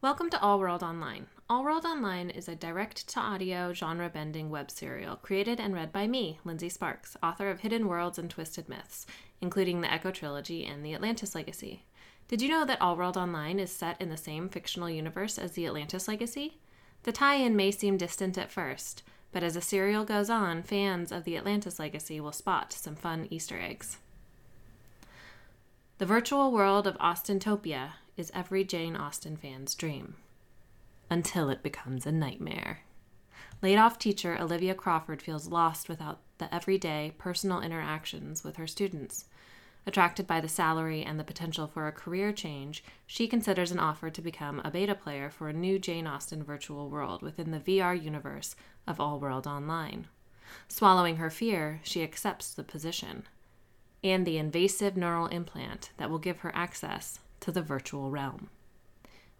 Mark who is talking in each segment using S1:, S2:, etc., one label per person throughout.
S1: Welcome to All World Online. All World Online is a direct to audio, genre bending web serial created and read by me, Lindsay Sparks, author of Hidden Worlds and Twisted Myths, including the Echo Trilogy and the Atlantis Legacy. Did you know that All World Online is set in the same fictional universe as the Atlantis Legacy? The tie in may seem distant at first, but as the serial goes on, fans of the Atlantis Legacy will spot some fun Easter eggs. The virtual world of Austentopia is every Jane Austen fan's dream. Until it becomes a nightmare. Laid off teacher Olivia Crawford feels lost without the everyday personal interactions with her students. Attracted by the salary and the potential for a career change, she considers an offer to become a beta player for a new Jane Austen virtual world within the VR universe of All World Online. Swallowing her fear, she accepts the position and the invasive neural implant that will give her access to the virtual realm.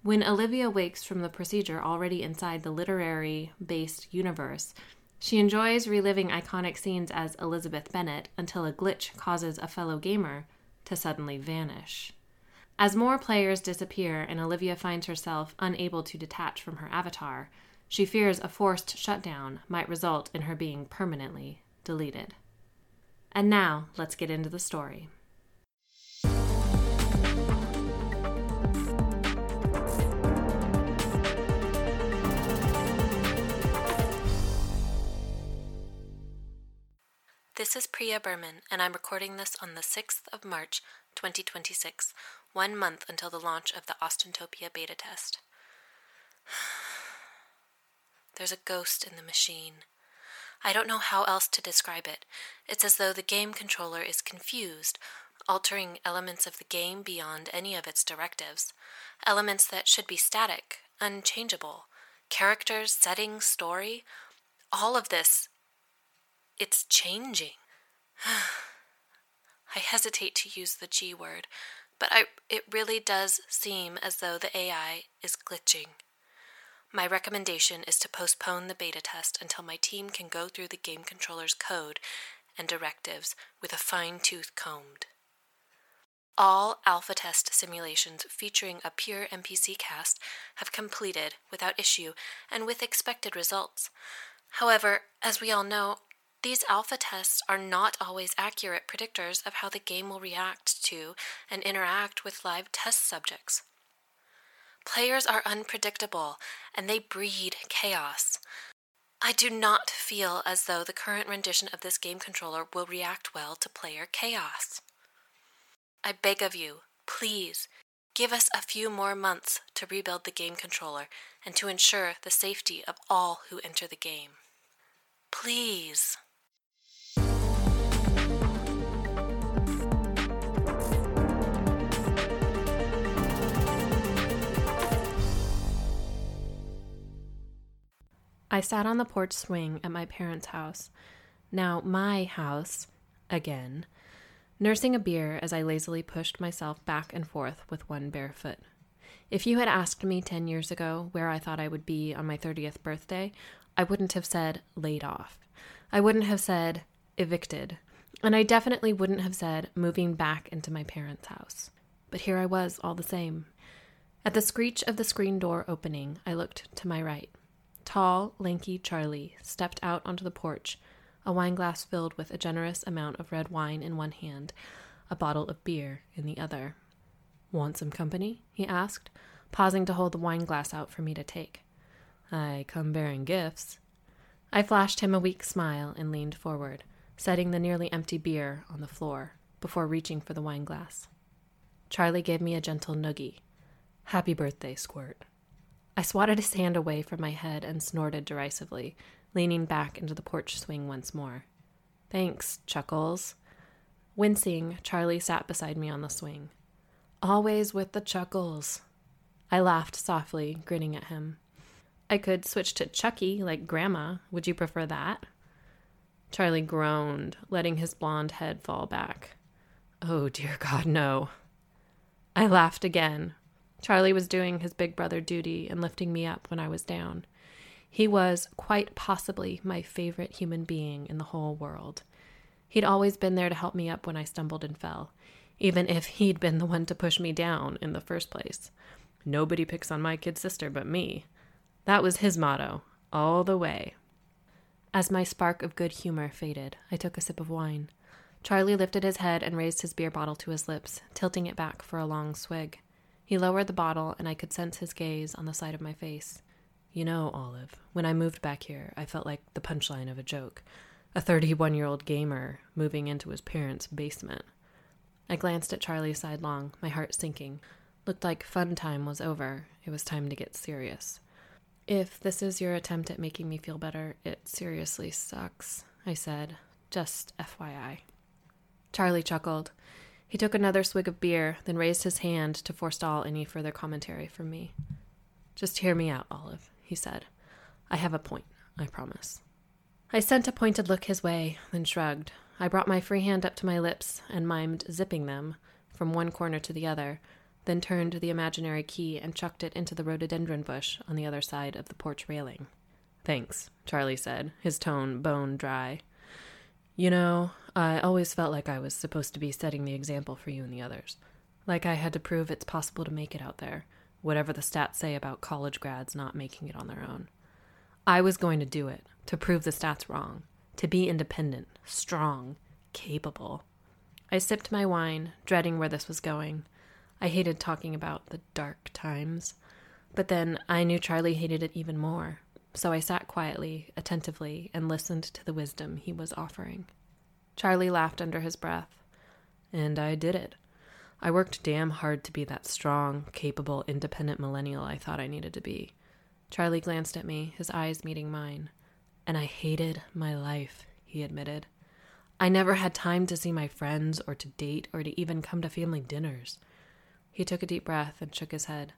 S1: When Olivia wakes from the procedure already inside the literary based universe, she enjoys reliving iconic scenes as Elizabeth Bennet until a glitch causes a fellow gamer to suddenly vanish. As more players disappear and Olivia finds herself unable to detach from her avatar, she fears a forced shutdown might result in her being permanently deleted. And now, let's get into the story. This is Priya Berman, and I'm recording this on the 6th of March, 2026, one month until the launch of the Austentopia beta test. There's a ghost in the machine. I don't know how else to describe it. It's as though the game controller is confused, altering elements of the game beyond any of its directives. Elements that should be static, unchangeable. Characters, settings, story. All of this it's changing. I hesitate to use the G word, but I, it really does seem as though the AI is glitching. My recommendation is to postpone the beta test until my team can go through the game controller's code and directives with a fine tooth combed. All alpha test simulations featuring a pure NPC cast have completed without issue and with expected results. However, as we all know, these alpha tests are not always accurate predictors of how the game will react to and interact with live test subjects. Players are unpredictable and they breed chaos. I do not feel as though the current rendition of this game controller will react well to player chaos. I beg of you, please, give us a few more months to rebuild the game controller and to ensure the safety of all who enter the game. Please. I sat on the porch swing at my parents' house, now my house, again, nursing a beer as I lazily pushed myself back and forth with one bare foot. If you had asked me 10 years ago where I thought I would be on my 30th birthday, I wouldn't have said laid off. I wouldn't have said evicted. And I definitely wouldn't have said moving back into my parents' house. But here I was all the same. At the screech of the screen door opening, I looked to my right. Tall, lanky Charlie stepped out onto the porch, a wineglass filled with a generous amount of red wine in one hand, a bottle of beer in the other. Want some company? he asked, pausing to hold the wineglass out for me to take. I come bearing gifts. I flashed him a weak smile and leaned forward, setting the nearly empty beer on the floor before reaching for the wineglass. Charlie gave me a gentle noogie. Happy birthday, Squirt. I swatted his hand away from my head and snorted derisively, leaning back into the porch swing once more. Thanks, Chuckles. Wincing, Charlie sat beside me on the swing. Always with the chuckles. I laughed softly, grinning at him. I could switch to Chucky, like Grandma. Would you prefer that? Charlie groaned, letting his blond head fall back. Oh, dear God, no. I laughed again, Charlie was doing his big brother duty and lifting me up when I was down. He was quite possibly my favorite human being in the whole world. He'd always been there to help me up when I stumbled and fell, even if he'd been the one to push me down in the first place. Nobody picks on my kid sister but me. That was his motto, all the way. As my spark of good humor faded, I took a sip of wine. Charlie lifted his head and raised his beer bottle to his lips, tilting it back for a long swig. He lowered the bottle, and I could sense his gaze on the side of my face. You know, Olive, when I moved back here, I felt like the punchline of a joke a 31 year old gamer moving into his parents' basement. I glanced at Charlie sidelong, my heart sinking. Looked like fun time was over. It was time to get serious. If this is your attempt at making me feel better, it seriously sucks, I said, just FYI. Charlie chuckled. He took another swig of beer, then raised his hand to forestall any further commentary from me. Just hear me out, Olive, he said. I have a point, I promise. I sent a pointed look his way, then shrugged. I brought my free hand up to my lips and mimed zipping them from one corner to the other, then turned the imaginary key and chucked it into the rhododendron bush on the other side of the porch railing. Thanks, Charlie said, his tone bone dry. You know, I always felt like I was supposed to be setting the example for you and the others. Like I had to prove it's possible to make it out there, whatever the stats say about college grads not making it on their own. I was going to do it, to prove the stats wrong, to be independent, strong, capable. I sipped my wine, dreading where this was going. I hated talking about the dark times. But then I knew Charlie hated it even more, so I sat quietly, attentively, and listened to the wisdom he was offering. Charlie laughed under his breath. And I did it. I worked damn hard to be that strong, capable, independent millennial I thought I needed to be. Charlie glanced at me, his eyes meeting mine. And I hated my life, he admitted. I never had time to see my friends or to date or to even come to family dinners. He took a deep breath and shook his head.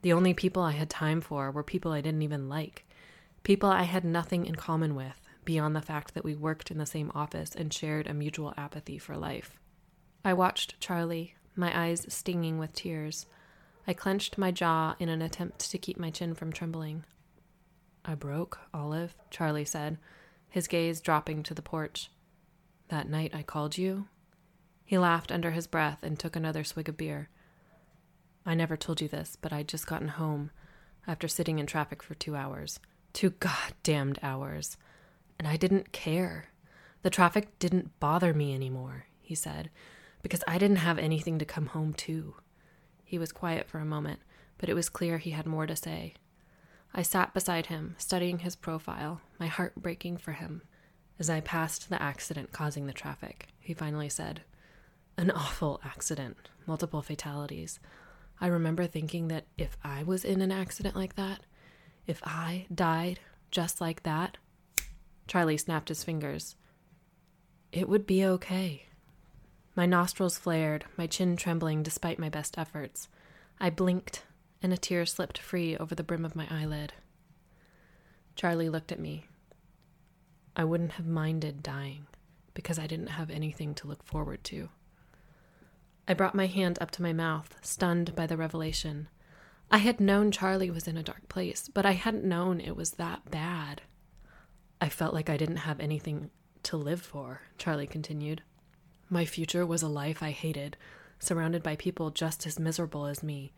S1: The only people I had time for were people I didn't even like, people I had nothing in common with beyond the fact that we worked in the same office and shared a mutual apathy for life. I watched Charlie, my eyes stinging with tears. I clenched my jaw in an attempt to keep my chin from trembling. I broke, Olive, Charlie said, his gaze dropping to the porch. That night I called you? He laughed under his breath and took another swig of beer. I never told you this, but I'd just gotten home after sitting in traffic for two hours. Two goddamned hours. And I didn't care. The traffic didn't bother me anymore, he said, because I didn't have anything to come home to. He was quiet for a moment, but it was clear he had more to say. I sat beside him, studying his profile, my heart breaking for him. As I passed the accident causing the traffic, he finally said, An awful accident, multiple fatalities. I remember thinking that if I was in an accident like that, if I died just like that, Charlie snapped his fingers, it would be okay. My nostrils flared, my chin trembling despite my best efforts. I blinked, and a tear slipped free over the brim of my eyelid. Charlie looked at me. I wouldn't have minded dying because I didn't have anything to look forward to. I brought my hand up to my mouth, stunned by the revelation. I had known Charlie was in a dark place, but I hadn't known it was that bad. I felt like I didn't have anything to live for, Charlie continued. My future was a life I hated, surrounded by people just as miserable as me.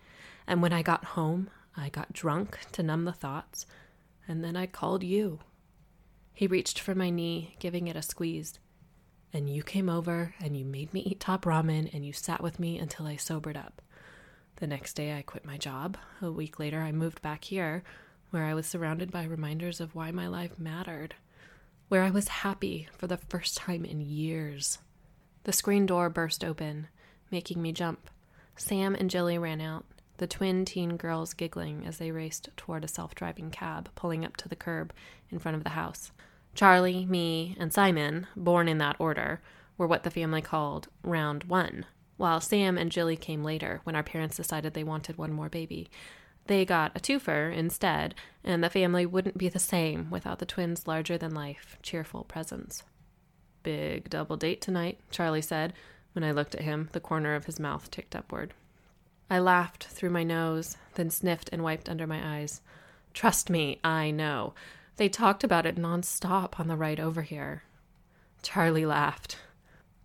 S1: And when I got home, I got drunk to numb the thoughts, and then I called you. He reached for my knee, giving it a squeeze. And you came over and you made me eat top ramen and you sat with me until I sobered up. The next day, I quit my job. A week later, I moved back here, where I was surrounded by reminders of why my life mattered, where I was happy for the first time in years. The screen door burst open, making me jump. Sam and Jilly ran out, the twin teen girls giggling as they raced toward a self driving cab pulling up to the curb in front of the house. Charlie, me, and Simon, born in that order, were what the family called round one, while Sam and Jilly came later when our parents decided they wanted one more baby. They got a twofer instead, and the family wouldn't be the same without the twins' larger than life, cheerful presence. Big double date tonight, Charlie said. When I looked at him, the corner of his mouth ticked upward. I laughed through my nose, then sniffed and wiped under my eyes. Trust me, I know. They talked about it nonstop on the ride over here. Charlie laughed.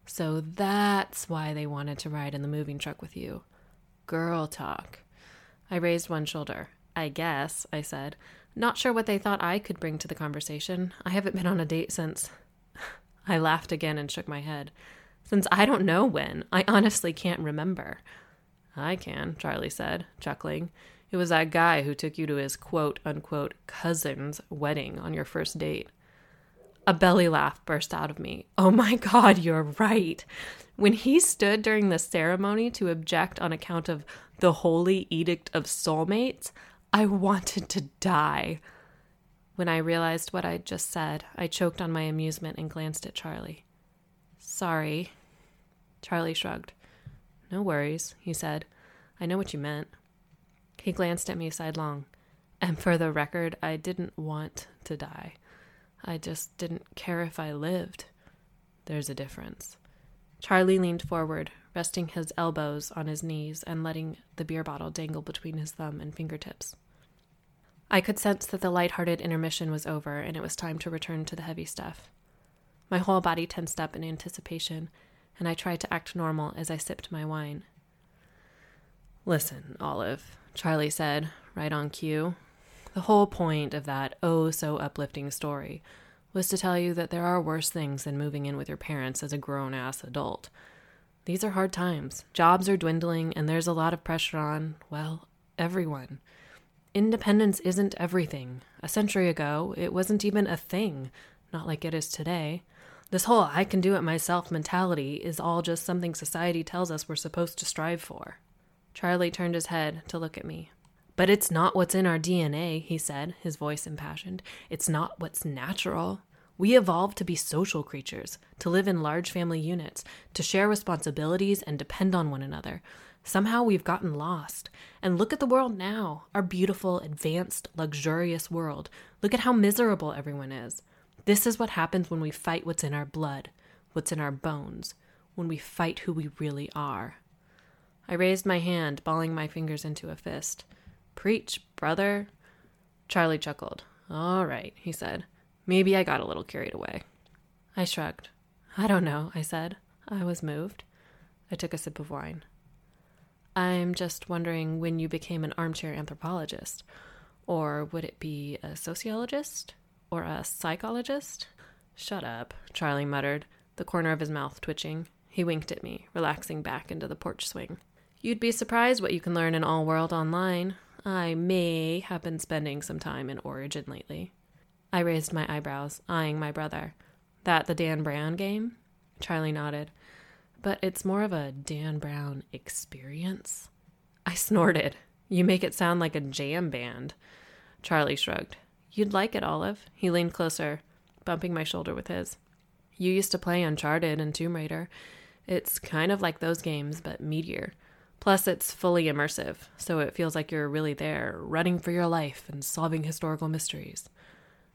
S1: So that's why they wanted to ride in the moving truck with you. Girl talk. I raised one shoulder. I guess, I said. Not sure what they thought I could bring to the conversation. I haven't been on a date since. I laughed again and shook my head. Since I don't know when, I honestly can't remember. I can, Charlie said, chuckling. It was that guy who took you to his quote unquote cousin's wedding on your first date. A belly laugh burst out of me. Oh my God, you're right. When he stood during the ceremony to object on account of the Holy Edict of Soulmates, I wanted to die. When I realized what I'd just said, I choked on my amusement and glanced at Charlie. Sorry. Charlie shrugged. No worries, he said. I know what you meant. He glanced at me sidelong. And for the record, I didn't want to die. I just didn't care if I lived. There's a difference. Charlie leaned forward, resting his elbows on his knees and letting the beer bottle dangle between his thumb and fingertips. I could sense that the light-hearted intermission was over and it was time to return to the heavy stuff. My whole body tensed up in anticipation, and I tried to act normal as I sipped my wine. Listen, Olive, Charlie said, right on cue. The whole point of that oh so uplifting story was to tell you that there are worse things than moving in with your parents as a grown ass adult. These are hard times. Jobs are dwindling, and there's a lot of pressure on, well, everyone. Independence isn't everything. A century ago, it wasn't even a thing, not like it is today. This whole I can do it myself mentality is all just something society tells us we're supposed to strive for. Charlie turned his head to look at me. But it's not what's in our DNA, he said, his voice impassioned. It's not what's natural. We evolved to be social creatures, to live in large family units, to share responsibilities and depend on one another. Somehow we've gotten lost. And look at the world now our beautiful, advanced, luxurious world. Look at how miserable everyone is. This is what happens when we fight what's in our blood, what's in our bones, when we fight who we really are. I raised my hand, balling my fingers into a fist. Preach, brother. Charlie chuckled. All right, he said. Maybe I got a little carried away. I shrugged. I don't know, I said. I was moved. I took a sip of wine. I'm just wondering when you became an armchair anthropologist. Or would it be a sociologist? Or a psychologist? Shut up, Charlie muttered, the corner of his mouth twitching. He winked at me, relaxing back into the porch swing. You'd be surprised what you can learn in All World Online. I may have been spending some time in Origin lately. I raised my eyebrows, eyeing my brother. That the Dan Brown game? Charlie nodded. But it's more of a Dan Brown experience. I snorted. You make it sound like a jam band. Charlie shrugged. You'd like it, Olive. He leaned closer, bumping my shoulder with his. You used to play Uncharted and Tomb Raider. It's kind of like those games, but meatier. Plus, it's fully immersive, so it feels like you're really there, running for your life and solving historical mysteries.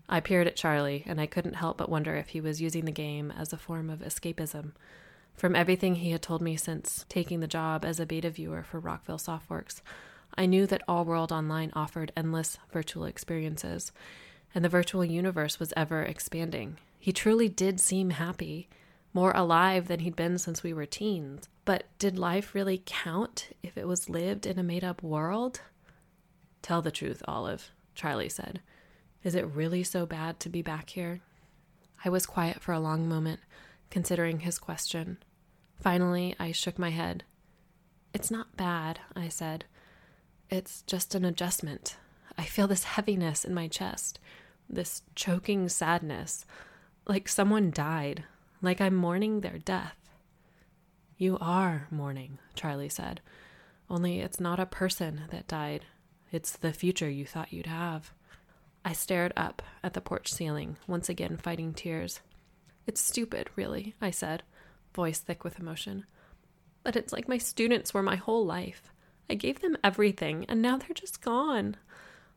S1: I peered at Charlie, and I couldn't help but wonder if he was using the game as a form of escapism. From everything he had told me since taking the job as a beta viewer for Rockville Softworks, I knew that All World Online offered endless virtual experiences, and the virtual universe was ever expanding. He truly did seem happy, more alive than he'd been since we were teens. But did life really count if it was lived in a made up world? Tell the truth, Olive, Charlie said. Is it really so bad to be back here? I was quiet for a long moment, considering his question. Finally, I shook my head. It's not bad, I said. It's just an adjustment. I feel this heaviness in my chest, this choking sadness, like someone died, like I'm mourning their death. You are mourning, Charlie said. Only it's not a person that died. It's the future you thought you'd have. I stared up at the porch ceiling, once again fighting tears. It's stupid, really, I said, voice thick with emotion. But it's like my students were my whole life. I gave them everything, and now they're just gone.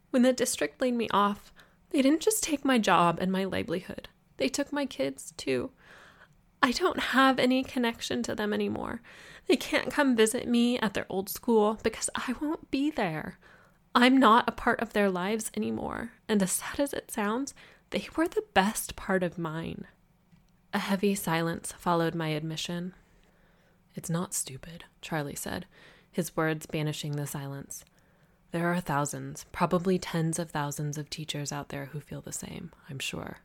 S1: When the district laid me off, they didn't just take my job and my livelihood, they took my kids, too. I don't have any connection to them anymore. They can't come visit me at their old school because I won't be there. I'm not a part of their lives anymore, and as sad as it sounds, they were the best part of mine. A heavy silence followed my admission. It's not stupid, Charlie said, his words banishing the silence. There are thousands, probably tens of thousands of teachers out there who feel the same, I'm sure.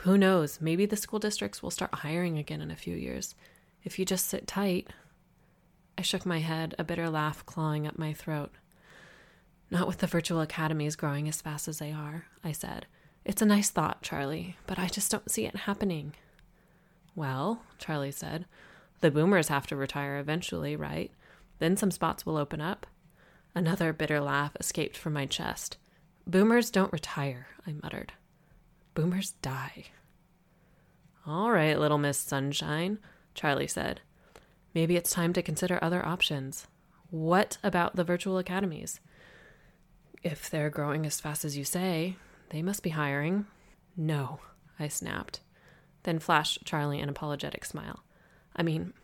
S1: Who knows? Maybe the school districts will start hiring again in a few years. If you just sit tight. I shook my head, a bitter laugh clawing up my throat. Not with the virtual academies growing as fast as they are, I said. It's a nice thought, Charlie, but I just don't see it happening. Well, Charlie said, the boomers have to retire eventually, right? Then some spots will open up. Another bitter laugh escaped from my chest. Boomers don't retire, I muttered. Boomers die. All right, little Miss Sunshine, Charlie said. Maybe it's time to consider other options. What about the virtual academies? If they're growing as fast as you say, they must be hiring. No, I snapped, then flashed Charlie an apologetic smile. I mean,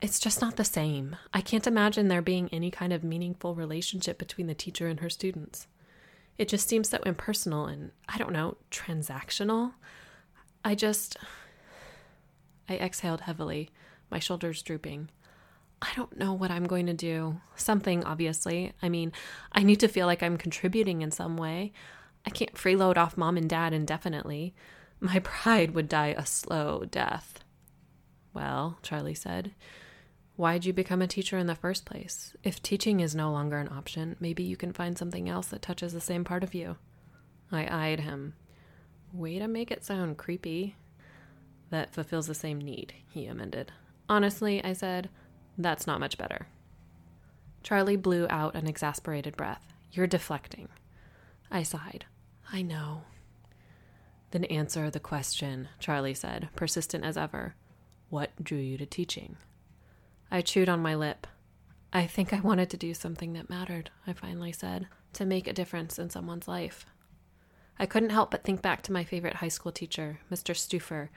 S1: it's just not the same. I can't imagine there being any kind of meaningful relationship between the teacher and her students. It just seems so impersonal and, I don't know, transactional. I just. I exhaled heavily, my shoulders drooping. I don't know what I'm going to do. Something, obviously. I mean, I need to feel like I'm contributing in some way. I can't freeload off mom and dad indefinitely. My pride would die a slow death. Well, Charlie said, Why'd you become a teacher in the first place? If teaching is no longer an option, maybe you can find something else that touches the same part of you. I eyed him. Way to make it sound creepy. That fulfills the same need, he amended. Honestly, I said, that's not much better. Charlie blew out an exasperated breath. You're deflecting. I sighed. I know. Then answer the question, Charlie said, persistent as ever. What drew you to teaching? I chewed on my lip. I think I wanted to do something that mattered, I finally said, to make a difference in someone's life. I couldn't help but think back to my favorite high school teacher, Mr. Stufer.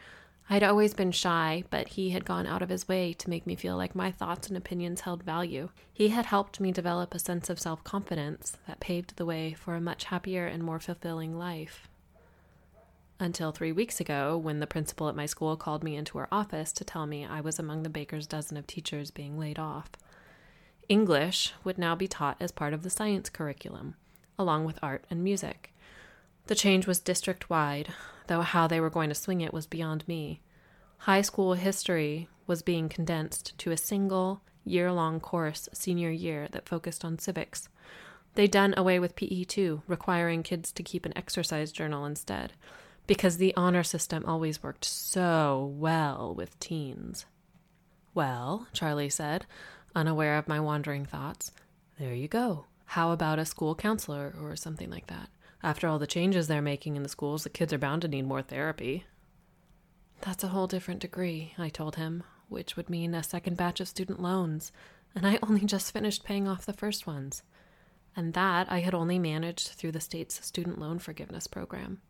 S1: I'd always been shy, but he had gone out of his way to make me feel like my thoughts and opinions held value. He had helped me develop a sense of self confidence that paved the way for a much happier and more fulfilling life until three weeks ago when the principal at my school called me into her office to tell me I was among the baker's dozen of teachers being laid off. English would now be taught as part of the science curriculum, along with art and music. The change was district wide, though how they were going to swing it was beyond me. High school history was being condensed to a single year long course senior year that focused on civics. They'd done away with PE too, requiring kids to keep an exercise journal instead because the honor system always worked so well with teens. Well, Charlie said, unaware of my wandering thoughts, there you go. How about a school counselor or something like that? After all the changes they're making in the schools, the kids are bound to need more therapy. That's a whole different degree, I told him, which would mean a second batch of student loans, and I only just finished paying off the first ones. And that I had only managed through the state's student loan forgiveness program.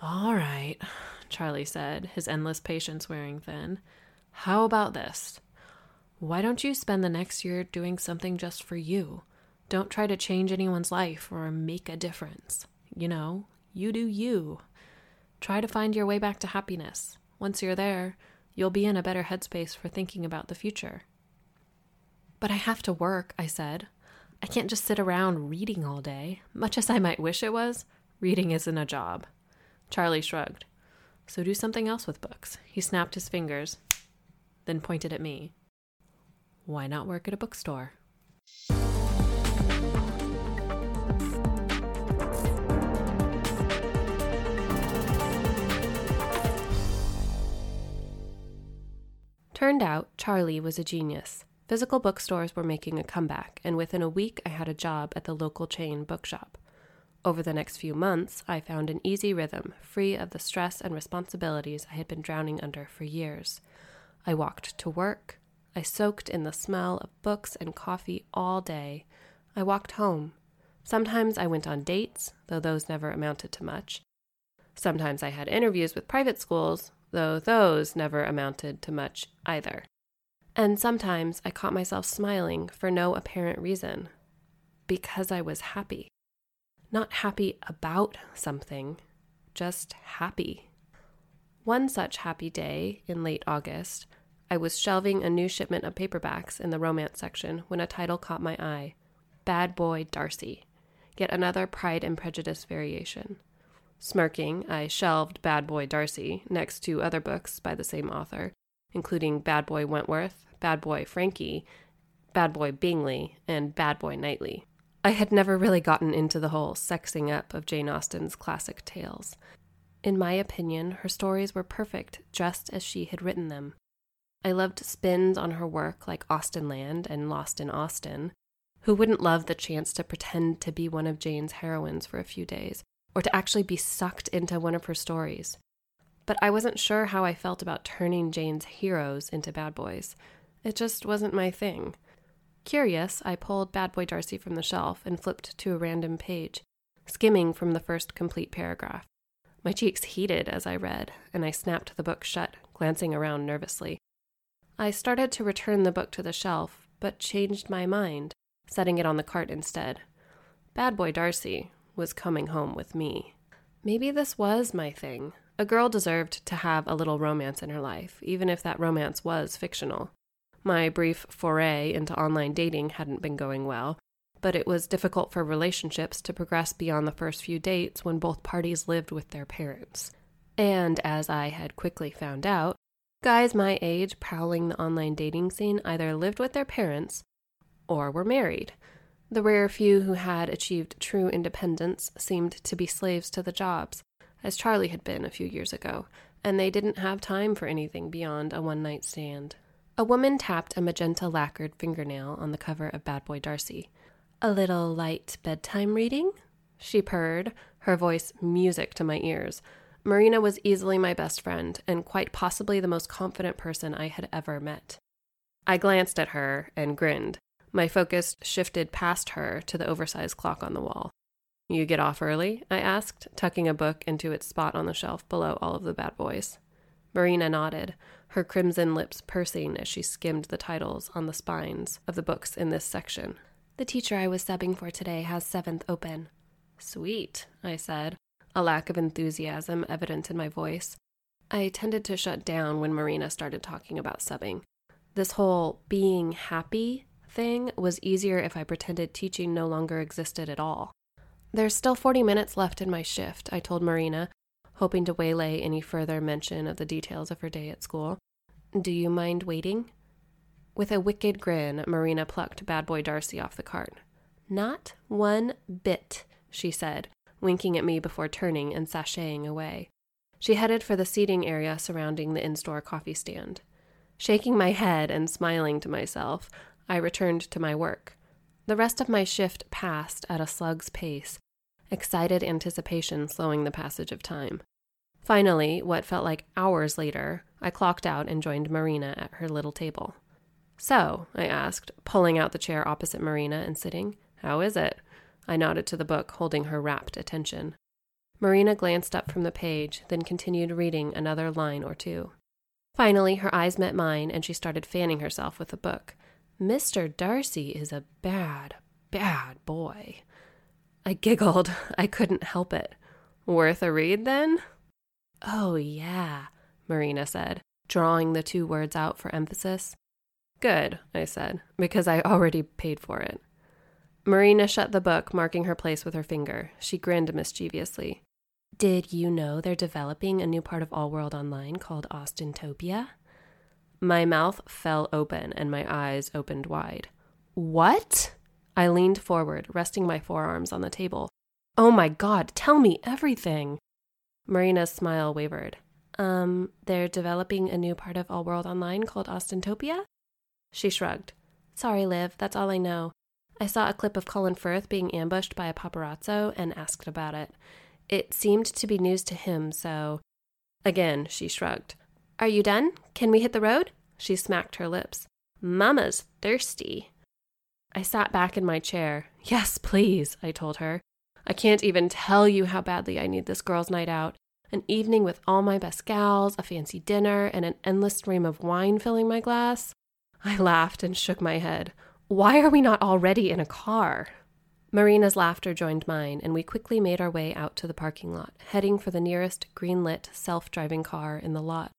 S1: All right, Charlie said, his endless patience wearing thin. How about this? Why don't you spend the next year doing something just for you? Don't try to change anyone's life or make a difference. You know, you do you. Try to find your way back to happiness. Once you're there, you'll be in a better headspace for thinking about the future. But I have to work, I said. I can't just sit around reading all day. Much as I might wish it was, reading isn't a job. Charlie shrugged. So do something else with books. He snapped his fingers, then pointed at me. Why not work at a bookstore? Turned out, Charlie was a genius. Physical bookstores were making a comeback, and within a week I had a job at the local chain bookshop. Over the next few months, I found an easy rhythm, free of the stress and responsibilities I had been drowning under for years. I walked to work. I soaked in the smell of books and coffee all day. I walked home. Sometimes I went on dates, though those never amounted to much. Sometimes I had interviews with private schools, though those never amounted to much either. And sometimes I caught myself smiling for no apparent reason because I was happy. Not happy about something, just happy. One such happy day in late August, I was shelving a new shipment of paperbacks in the romance section when a title caught my eye
S2: Bad Boy Darcy, yet another Pride and Prejudice variation. Smirking, I shelved Bad Boy Darcy next to other books by the same author, including Bad Boy Wentworth, Bad Boy Frankie, Bad Boy Bingley, and Bad Boy Knightley. I had never really gotten into the whole sexing up of Jane Austen's classic tales. In my opinion, her stories were perfect just as she had written them. I loved spins on her work like Austenland and Lost in Austen. Who wouldn't love the chance to pretend to be one of Jane's heroines for a few days, or to actually be sucked into one of her stories? But I wasn't sure how I felt about turning Jane's heroes into bad boys. It just wasn't my thing. Curious, I pulled Bad Boy Darcy from the shelf and flipped to a random page, skimming from the first complete paragraph. My cheeks heated as I read, and I snapped the book shut, glancing around nervously. I started to return the book to the shelf, but changed my mind, setting it on the cart instead. Bad Boy Darcy was coming home with me. Maybe this was my thing. A girl deserved to have a little romance in her life, even if that romance was fictional. My brief foray into online dating hadn't been going well, but it was difficult for relationships to progress beyond the first few dates when both parties lived with their parents. And as I had quickly found out, guys my age prowling the online dating scene either lived with their parents or were married. The rare few who had achieved true independence seemed to be slaves to the jobs, as Charlie had been a few years ago, and they didn't have time for anything beyond a one night stand. A woman tapped a magenta lacquered fingernail on the cover of Bad Boy Darcy. A little light bedtime reading? She purred, her voice music to my ears. Marina was easily my best friend, and quite possibly the most confident person I had ever met. I glanced at her and grinned. My focus shifted past her to the oversized clock on the wall. You get off early? I asked, tucking a book into its spot on the shelf below all of the bad boys. Marina nodded, her crimson lips pursing as she skimmed the titles on the spines of the books in this section. The teacher I was subbing for today has seventh open. Sweet, I said, a lack of enthusiasm evident in my voice. I tended to shut down when Marina started talking about subbing. This whole being happy thing was easier if I pretended teaching no longer existed at all. There's still 40 minutes left in my shift, I told Marina, hoping to waylay any further mention of the details of her day at school. Do you mind waiting? With a wicked grin, Marina plucked Bad Boy Darcy off the cart. Not one bit, she said, winking at me before turning and sashaying away. She headed for the seating area surrounding the in store coffee stand. Shaking my head and smiling to myself, I returned to my work. The rest of my shift passed at a slug's pace, excited anticipation slowing the passage of time. Finally, what felt like hours later, I clocked out and joined Marina at her little table. So, I asked, pulling out the chair opposite Marina and sitting, how is it? I nodded to the book, holding her rapt attention. Marina glanced up from the page, then continued reading another line or two. Finally, her eyes met mine, and she started fanning herself with the book. Mr. Darcy is a bad, bad boy. I giggled. I couldn't help it. Worth a read, then? Oh, yeah, Marina said, drawing the two words out for emphasis. Good, I said, because I already paid for it. Marina shut the book, marking her place with her finger. She grinned mischievously. Did you know they're developing a new part of All World Online called Austentopia? My mouth fell open and my eyes opened wide. What? I leaned forward, resting my forearms on the table. Oh my god, tell me everything. Marina's smile wavered. Um, they're developing a new part of All World Online called Austentopia? She shrugged. Sorry, Liv, that's all I know. I saw a clip of Colin Firth being ambushed by a paparazzo and asked about it. It seemed to be news to him, so. Again, she shrugged. Are you done? Can we hit the road? She smacked her lips. Mama's thirsty. I sat back in my chair. Yes, please, I told her. I can't even tell you how badly I need this girls' night out. An evening with all my best gals, a fancy dinner, and an endless stream of wine filling my glass. I laughed and shook my head. Why are we not already in a car? Marina's laughter joined mine, and we quickly made our way out to the parking lot, heading for the nearest green lit, self driving car in the lot.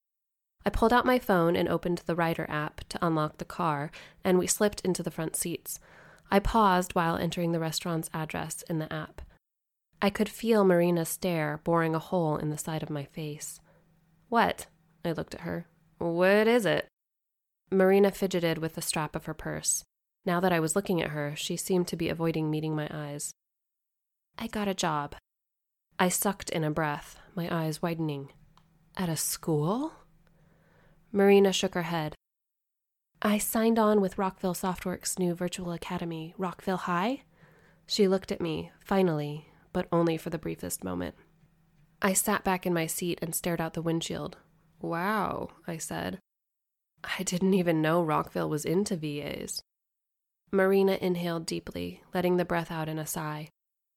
S2: I pulled out my phone and opened the Rider app to unlock the car, and we slipped into the front seats. I paused while entering the restaurant's address in the app. I could feel Marina's stare boring a hole in the side of my face. What? I looked at her. What is it? Marina fidgeted with the strap of her purse. Now that I was looking at her, she seemed to be avoiding meeting my eyes. I got a job. I sucked in a breath, my eyes widening. At a school? Marina shook her head. I signed on with Rockville Softworks' new virtual academy, Rockville High. She looked at me, finally, but only for the briefest moment. I sat back in my seat and stared out the windshield. Wow, I said. I didn't even know Rockville was into VAs. Marina inhaled deeply, letting the breath out in a sigh.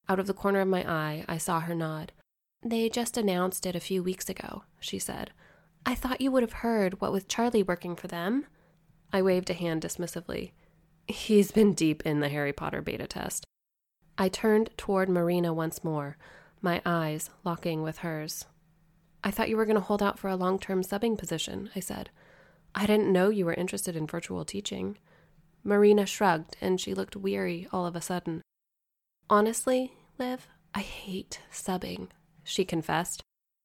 S2: Out of the corner of my eye, I saw her nod. They just announced it a few weeks ago, she said. I thought you would have heard what with Charlie working for them. I waved a hand dismissively. He's been deep in the Harry Potter beta test. I turned toward Marina once more, my eyes locking with hers. I thought you were going to hold out for a long term subbing position, I said. I didn't know you were interested in virtual teaching. Marina shrugged, and she looked weary all of a sudden. Honestly, Liv, I hate subbing, she confessed.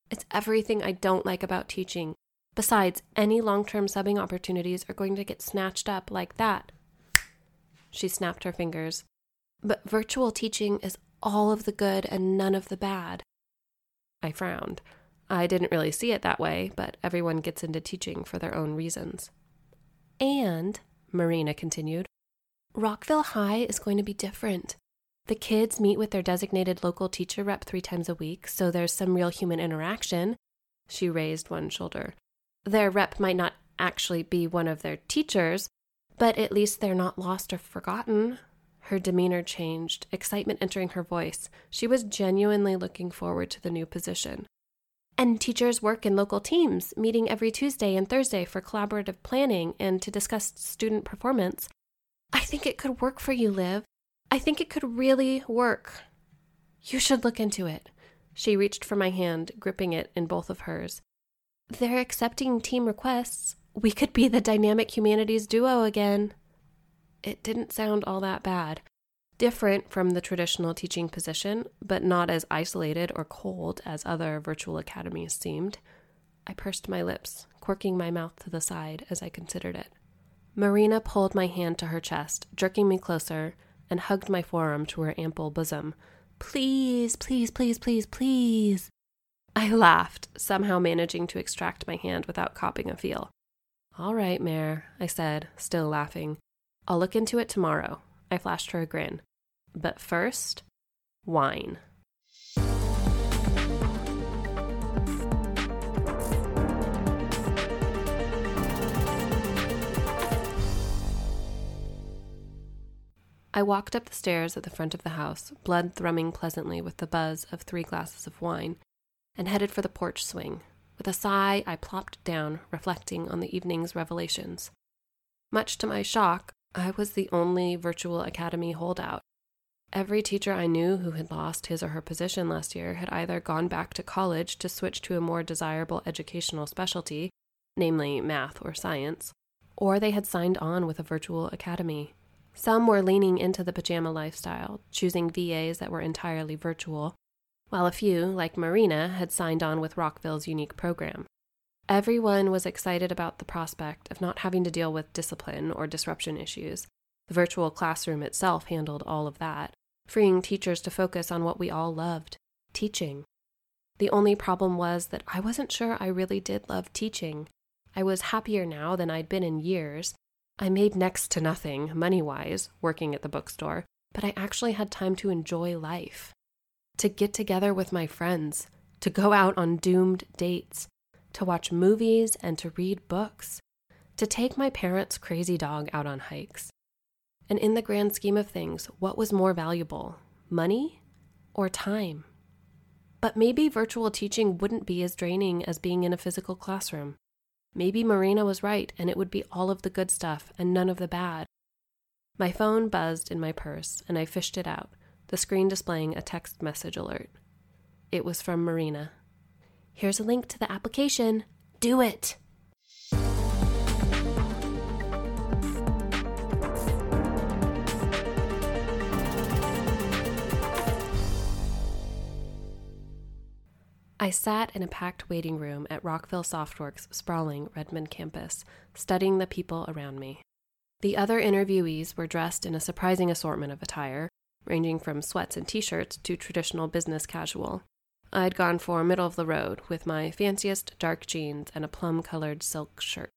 S2: It's everything I don't like about teaching. Besides, any long term subbing opportunities are going to get snatched up like that. She snapped her fingers. But virtual teaching is all of the good and none of the bad. I frowned. I didn't really see it that way, but everyone gets into teaching for their own reasons. And, Marina continued, Rockville High is going to be different. The kids meet with their designated local teacher rep three times a week, so there's some real human interaction. She raised one shoulder. Their rep might not actually be one of their teachers, but at least they're not lost or forgotten. Her demeanor changed, excitement entering her voice. She was genuinely looking forward to the new position. And teachers work in local teams, meeting every Tuesday and Thursday for collaborative planning and to discuss student performance. I think it could work for you, Liv. I think it could really work. You should look into it. She reached for my hand, gripping it in both of hers. They're accepting team requests. We could be the dynamic humanities duo again it didn't sound all that bad. Different from the traditional teaching position, but not as isolated or cold as other virtual academies seemed. I pursed my lips, quirking my mouth to the side as I considered it. Marina pulled my hand to her chest, jerking me closer, and hugged my forearm to her ample bosom. Please, please, please, please, please. I laughed, somehow managing to extract my hand without copping a feel. All right, Mare, I said, still laughing. I'll look into it tomorrow. I flashed her a grin. But first, wine. I walked up the stairs at the front of the house, blood thrumming pleasantly with the buzz of three glasses of wine, and headed for the porch swing. With a sigh, I plopped down, reflecting on the evening's revelations. Much to my shock, I was the only virtual academy holdout. Every teacher I knew who had lost his or her position last year had either gone back to college to switch to a more desirable educational specialty, namely math or science, or they had signed on with a virtual academy. Some were leaning into the pajama lifestyle, choosing VAs that were entirely virtual, while a few, like Marina, had signed on with Rockville's unique program. Everyone was excited about the prospect of not having to deal with discipline or disruption issues. The virtual classroom itself handled all of that, freeing teachers to focus on what we all loved teaching. The only problem was that I wasn't sure I really did love teaching. I was happier now than I'd been in years. I made next to nothing, money wise, working at the bookstore, but I actually had time to enjoy life. To get together with my friends, to go out on doomed dates, to watch movies and to read books, to take my parents' crazy dog out on hikes. And in the grand scheme of things, what was more valuable, money or time? But maybe virtual teaching wouldn't be as draining as being in a physical classroom. Maybe Marina was right and it would be all of the good stuff and none of the bad. My phone buzzed in my purse and I fished it out, the screen displaying a text message alert. It was from Marina. Here's a link to the application. Do it! I sat in a packed waiting room at Rockville Softworks' sprawling Redmond campus, studying the people around me. The other interviewees were dressed in a surprising assortment of attire, ranging from sweats and t shirts to traditional business casual. I'd gone for middle of the road with my fanciest dark jeans and a plum colored silk shirt.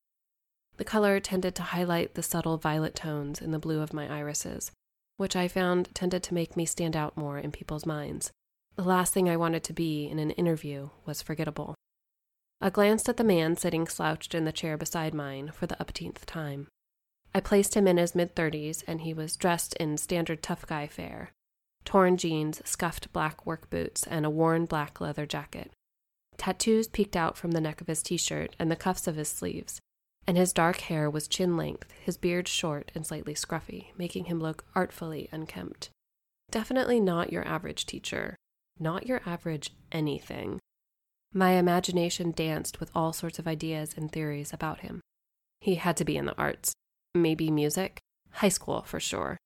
S2: The color tended to highlight the subtle violet tones in the blue of my irises, which I found tended to make me stand out more in people's minds. The last thing I wanted to be in an interview was forgettable. I glanced at the man sitting slouched in the chair beside mine for the upteenth time. I placed him in his mid thirties, and he was dressed in standard tough guy fare torn jeans, scuffed black work boots, and a worn black leather jacket. Tattoos peeked out from the neck of his t shirt and the cuffs of his sleeves, and his dark hair was chin length, his beard short and slightly scruffy, making him look artfully unkempt. Definitely not your average teacher, not your average anything. My imagination danced with all sorts of ideas and theories about him. He had to be in the arts, maybe music, high school for sure.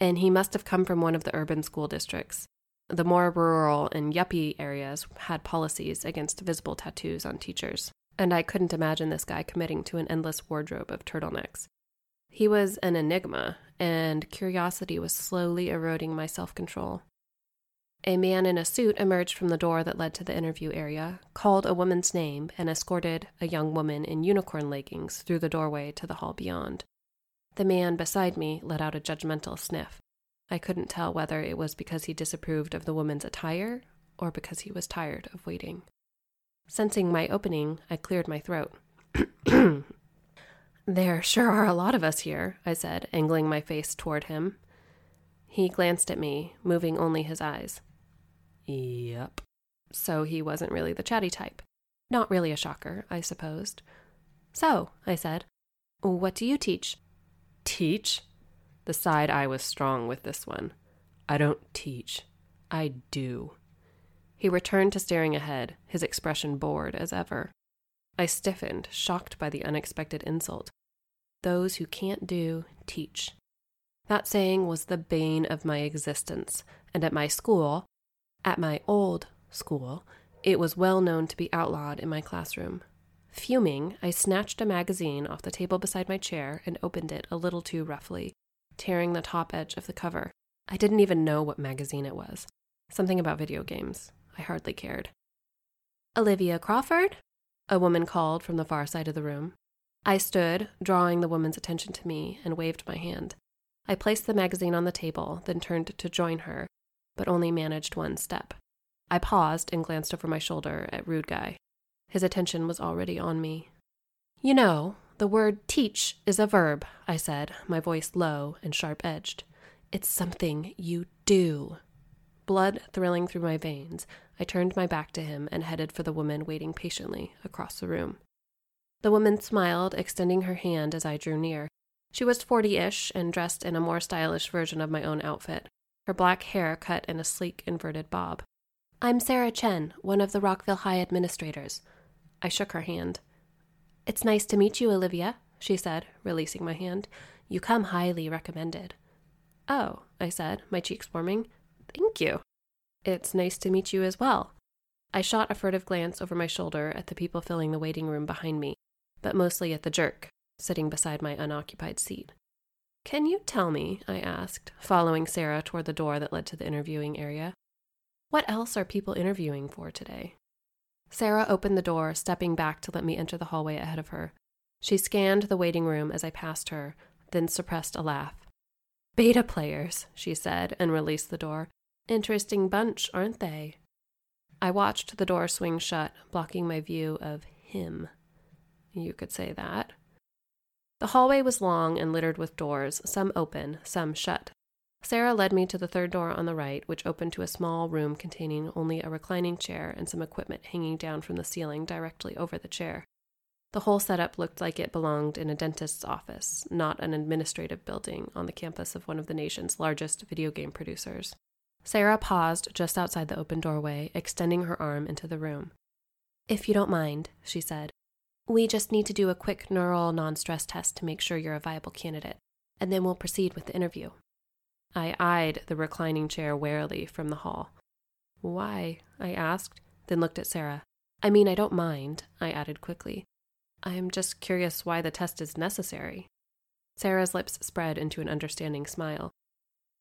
S2: And he must have come from one of the urban school districts. The more rural and yuppie areas had policies against visible tattoos on teachers, and I couldn't imagine this guy committing to an endless wardrobe of turtlenecks. He was an enigma, and curiosity was slowly eroding my self control. A man in a suit emerged from the door that led to the interview area, called a woman's name, and escorted a young woman in unicorn leggings through the doorway to the hall beyond. The man beside me let out a judgmental sniff. I couldn't tell whether it was because he disapproved of the woman's attire or because he was tired of waiting. Sensing my opening, I cleared my throat. there sure are a lot of us here, I said, angling my face toward him. He glanced at me, moving only his eyes. Yep. So he wasn't really the chatty type. Not really a shocker, I supposed. So, I said, what do you teach? Teach? The side eye was strong with this one. I don't teach. I do. He returned to staring ahead, his expression bored as ever. I stiffened, shocked by the unexpected insult. Those who can't do, teach. That saying was the bane of my existence, and at my school, at my old school, it was well known to be outlawed in my classroom. Fuming, I snatched a magazine off the table beside my chair and opened it a little too roughly, tearing the top edge of the cover. I didn't even know what magazine it was. Something about video games. I hardly cared. Olivia Crawford? A woman called from the far side of the room. I stood, drawing the woman's attention to me, and waved my hand. I placed the magazine on the table, then turned to join her, but only managed one step. I paused and glanced over my shoulder at Rude Guy. His attention was already on me. You know, the word teach is a verb, I said, my voice low and sharp edged. It's something you do. Blood thrilling through my veins, I turned my back to him and headed for the woman waiting patiently across the room. The woman smiled, extending her hand as I drew near. She was forty ish and dressed in a more stylish version of my own outfit her black hair cut in a sleek inverted bob. I'm Sarah Chen, one of the Rockville High administrators. I shook her hand. It's nice to meet you, Olivia, she said, releasing my hand. You come highly recommended. Oh, I said, my cheeks warming. Thank you. It's nice to meet you as well. I shot a furtive glance over my shoulder at the people filling the waiting room behind me, but mostly at the jerk, sitting beside my unoccupied seat. Can you tell me, I asked, following Sarah toward the door that led to the interviewing area, what else are people interviewing for today? Sarah opened the door, stepping back to let me enter the hallway ahead of her. She scanned the waiting room as I passed her, then suppressed a laugh. Beta players, she said, and released the door. Interesting bunch, aren't they? I watched the door swing shut, blocking my view of him. You could say that. The hallway was long and littered with doors, some open, some shut. Sarah led me to the third door on the right, which opened to a small room containing only a reclining chair and some equipment hanging down from the ceiling directly over the chair. The whole setup looked like it belonged in a dentist's office, not an administrative building on the campus of one of the nation's largest video game producers. Sarah paused just outside the open doorway, extending her arm into the room. If you don't mind, she said, we just need to do a quick neural non stress test to make sure you're a viable candidate, and then we'll proceed with the interview. I eyed the reclining chair warily from the hall. Why? I asked. then looked at Sarah. I mean, I don't mind, I added quickly. I'm just curious why the test is necessary. Sarah's lips spread into an understanding smile.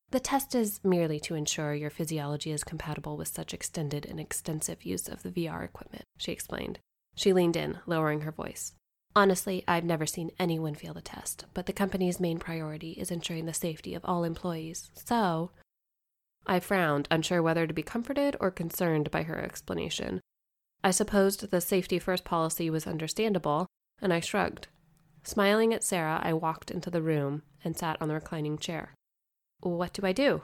S2: The test is merely to ensure your physiology is compatible with such extended and extensive use of the VR equipment, she explained. She leaned in, lowering her voice. Honestly, I've never seen anyone fail the test, but the company's main priority is ensuring the safety of all employees. So, I frowned, unsure whether to be comforted or concerned by her explanation. I supposed the safety first policy was understandable, and I shrugged. Smiling at Sarah, I walked into the room and sat on the reclining chair. What do I do?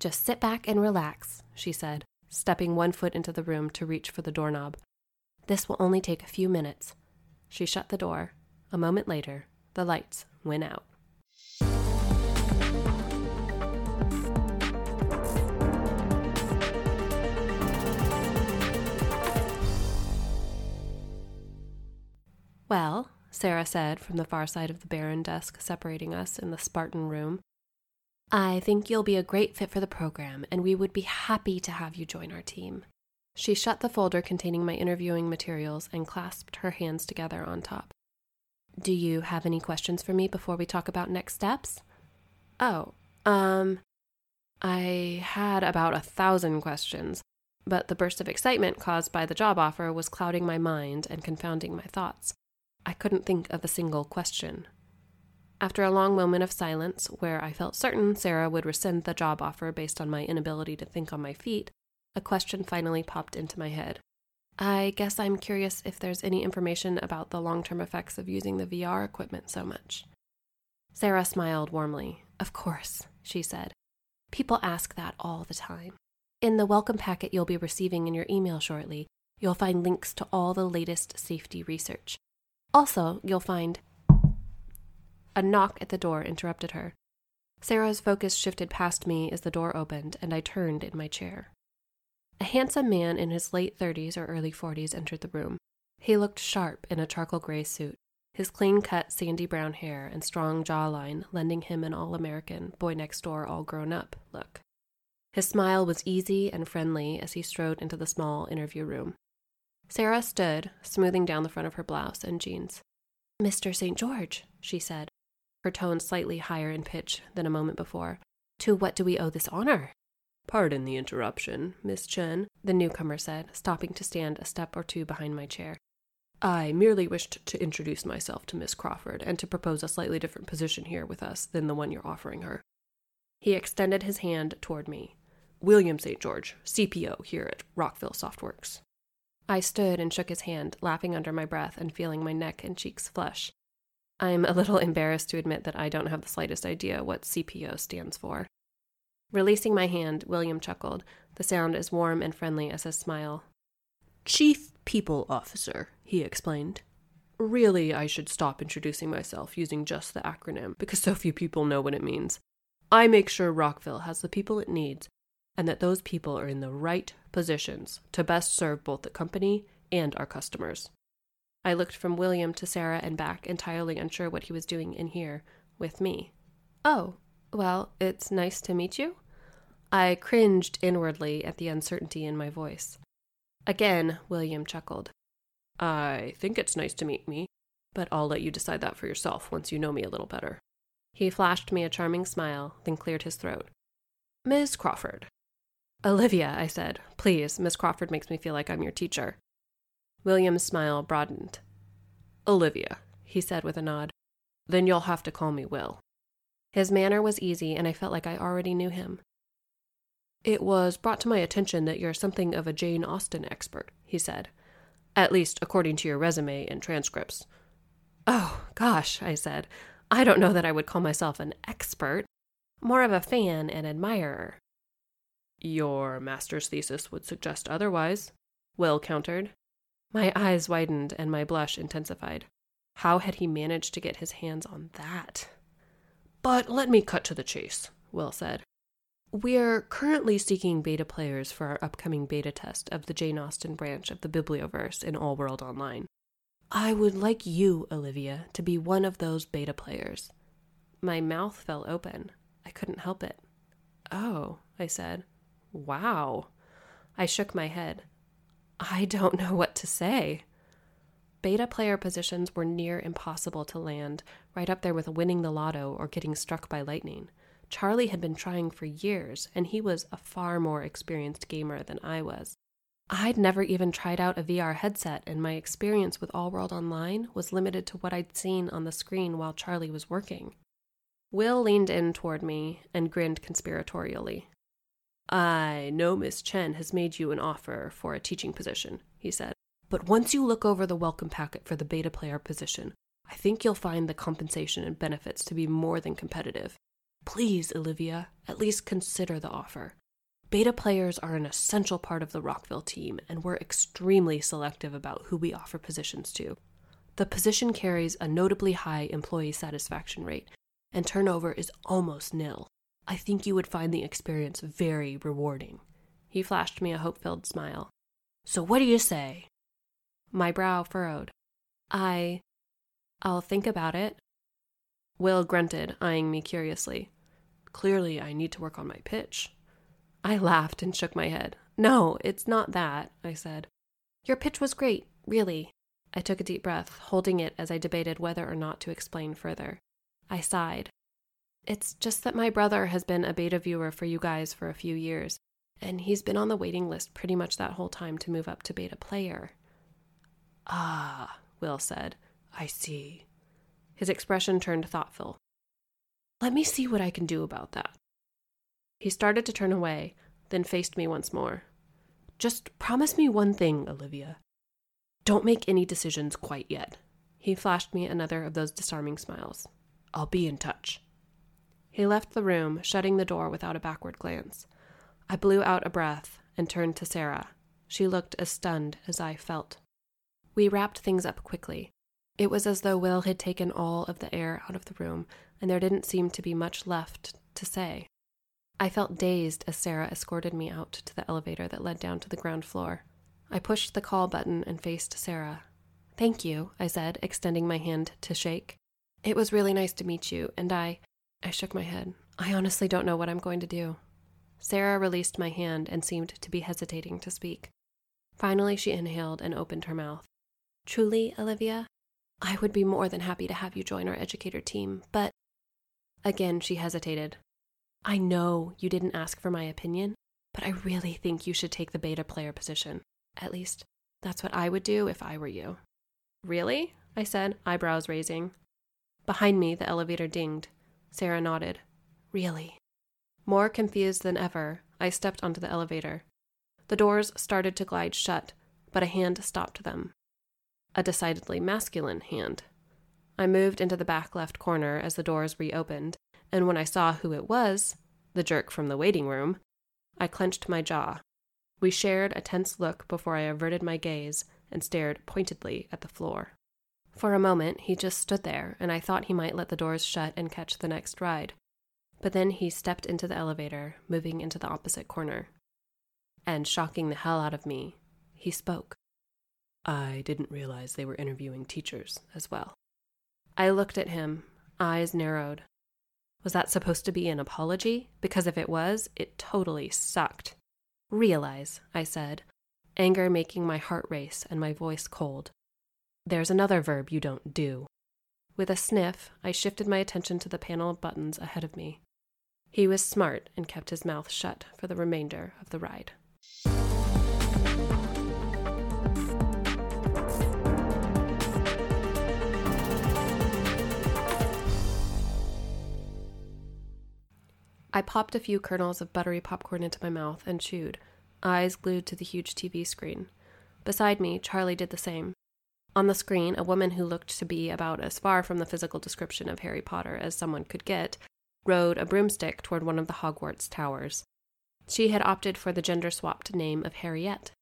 S2: Just sit back and relax, she said, stepping one foot into the room to reach for the doorknob. This will only take a few minutes. She shut the door. A moment later, the lights went out. Well, Sarah said from the far side of the barren desk separating us in the Spartan room, I think you'll be a great fit for the program, and we would be happy to have you join our team. She shut the folder containing my interviewing materials and clasped her hands together on top. Do you have any questions for me before we talk about next steps? Oh, um, I had about a thousand questions, but the burst of excitement caused by the job offer was clouding my mind and confounding my thoughts. I couldn't think of a single question. After a long moment of silence, where I felt certain Sarah would rescind the job offer based on my inability to think on my feet, a question finally popped into my head. I guess I'm curious if there's any information about the long term effects of using the VR equipment so much. Sarah smiled warmly. Of course, she said. People ask that all the time. In the welcome packet you'll be receiving in your email shortly, you'll find links to all the latest safety research. Also, you'll find. A knock at the door interrupted her. Sarah's focus shifted past me as the door opened, and I turned in my chair. A handsome man in his late 30s or early 40s entered the room. He looked sharp in a charcoal gray suit, his clean cut, sandy brown hair and strong jawline lending him an all American, boy next door, all grown up look. His smile was easy and friendly as he strode into the small interview room. Sarah stood, smoothing down the front of her blouse and jeans. Mr. St. George, she said, her tone slightly higher in pitch than a moment before. To what do we owe this honor?
S3: Pardon the interruption, Miss Chen,
S2: the newcomer said, stopping to stand a step or two behind my chair.
S3: I merely wished to introduce myself to Miss Crawford and to propose a slightly different position here with us than the one you're offering her.
S2: He extended his hand toward me.
S3: William St. George, CPO here at Rockville Softworks.
S2: I stood and shook his hand, laughing under my breath and feeling my neck and cheeks flush. I'm a little embarrassed to admit that I don't have the slightest idea what CPO stands for. Releasing my hand, William chuckled, the sound as warm and friendly as his smile.
S3: Chief People Officer, he explained. Really, I should stop introducing myself using just the acronym because so few people know what it means. I make sure Rockville has the people it needs and that those people are in the right positions to best serve both the company and our customers.
S2: I looked from William to Sarah and back, entirely unsure what he was doing in here with me. Oh, well, it's nice to meet you. I cringed inwardly at the uncertainty in my voice. Again, William chuckled.
S3: I think it's nice to meet me, but I'll let you decide that for yourself once you know me a little better.
S2: He flashed me a charming smile, then cleared his throat.
S3: Miss Crawford,
S2: Olivia, I said. Please, Miss Crawford makes me feel like I'm your teacher. William's smile broadened.
S3: Olivia,
S2: he said with a nod.
S3: Then you'll have to call me Will.
S2: His manner was easy, and I felt like I already knew him.
S3: It was brought to my attention that you're something of a Jane Austen expert, he said. At least according to your resume and transcripts.
S2: Oh, gosh, I said. I don't know that I would call myself an expert. More of a fan and admirer.
S3: Your master's thesis would suggest otherwise, Will countered.
S2: My eyes widened and my blush intensified. How had he managed to get his hands on that?
S3: But let me cut to the chase, Will said. We're currently seeking beta players for our upcoming beta test of the Jane Austen branch of the Biblioverse in All World Online. I would like you, Olivia, to be one of those beta players.
S2: My mouth fell open. I couldn't help it. Oh, I said. Wow. I shook my head. I don't know what to say. Beta player positions were near impossible to land, right up there with winning the lotto or getting struck by lightning. Charlie had been trying for years, and he was a far more experienced gamer than I was. I'd never even tried out a VR headset, and my experience with All World Online was limited to what I'd seen on the screen while Charlie was working. Will leaned in toward me and grinned conspiratorially. I know Miss Chen has made you an offer for a teaching position, he said. But once you look over the welcome packet for the beta player position, I think you'll find the compensation and benefits to be more than competitive. Please, Olivia, at least consider the offer. Beta players are an essential part of the Rockville team, and we're extremely selective about who we offer positions to. The position carries a notably high employee satisfaction rate, and turnover is almost nil. I think you would find the experience very rewarding. He flashed me a hope filled smile. So, what do you say? My brow furrowed. I. I'll think about it. Will grunted, eyeing me curiously. Clearly, I need to work on my pitch. I laughed and shook my head. No, it's not that, I said. Your pitch was great, really. I took a deep breath, holding it as I debated whether or not to explain further. I sighed. It's just that my brother has been a beta viewer for you guys for a few years, and he's been on the waiting list pretty much that whole time to move up to beta player. Ah, Will said. I see. His expression turned thoughtful. Let me see what I can do about that. He started to turn away, then faced me once more. Just promise me one thing, Olivia. Don't make any decisions quite yet. He flashed me another of those disarming smiles. I'll be in touch. He left the room, shutting the door without a backward glance. I blew out a breath and turned to Sarah. She looked as stunned as I felt. We wrapped things up quickly. It was as though Will had taken all of the air out of the room, and there didn't seem to be much left to say. I felt dazed as Sarah escorted me out to the elevator that led down to the ground floor. I pushed the call button and faced Sarah. Thank you, I said, extending my hand to shake. It was really nice to meet you, and I. I shook my head. I honestly don't know what I'm going to do. Sarah released my hand and seemed to be hesitating to speak. Finally, she inhaled and opened her mouth. Truly, Olivia, I would be more than happy to have you join our educator team, but. Again, she hesitated. I know you didn't ask for my opinion, but I really think you should take the beta player position. At least, that's what I would do if I were you. Really? I said, eyebrows raising. Behind me, the elevator dinged. Sarah nodded. Really? More confused than ever, I stepped onto the elevator. The doors started to glide shut, but a hand stopped them a decidedly masculine hand. I moved into the back left corner as the doors reopened, and when I saw who it was, the jerk from the waiting room, I clenched my jaw. We shared a tense look before I averted my gaze and stared pointedly at the floor. For a moment, he just stood there, and I thought he might let the doors shut and catch the next ride. But then he stepped into the elevator, moving into the opposite corner. And shocking the hell out of me, he spoke. I didn't realize they were interviewing teachers as well. I looked at him, eyes narrowed. Was that supposed to be an apology? Because if it was, it totally sucked. Realize, I said, anger making my heart race and my voice cold. There's another verb you don't do. With a sniff, I shifted my attention to the panel of buttons ahead of me. He was smart and kept his mouth shut for the remainder of the ride. I popped a few kernels of buttery popcorn into my mouth and chewed, eyes glued to the huge TV screen. Beside me, Charlie did the same. On the screen, a woman who looked to be about as far from the physical description of Harry Potter as someone could get rode a broomstick toward one of the Hogwarts towers. She had opted for the gender swapped name of Harriet.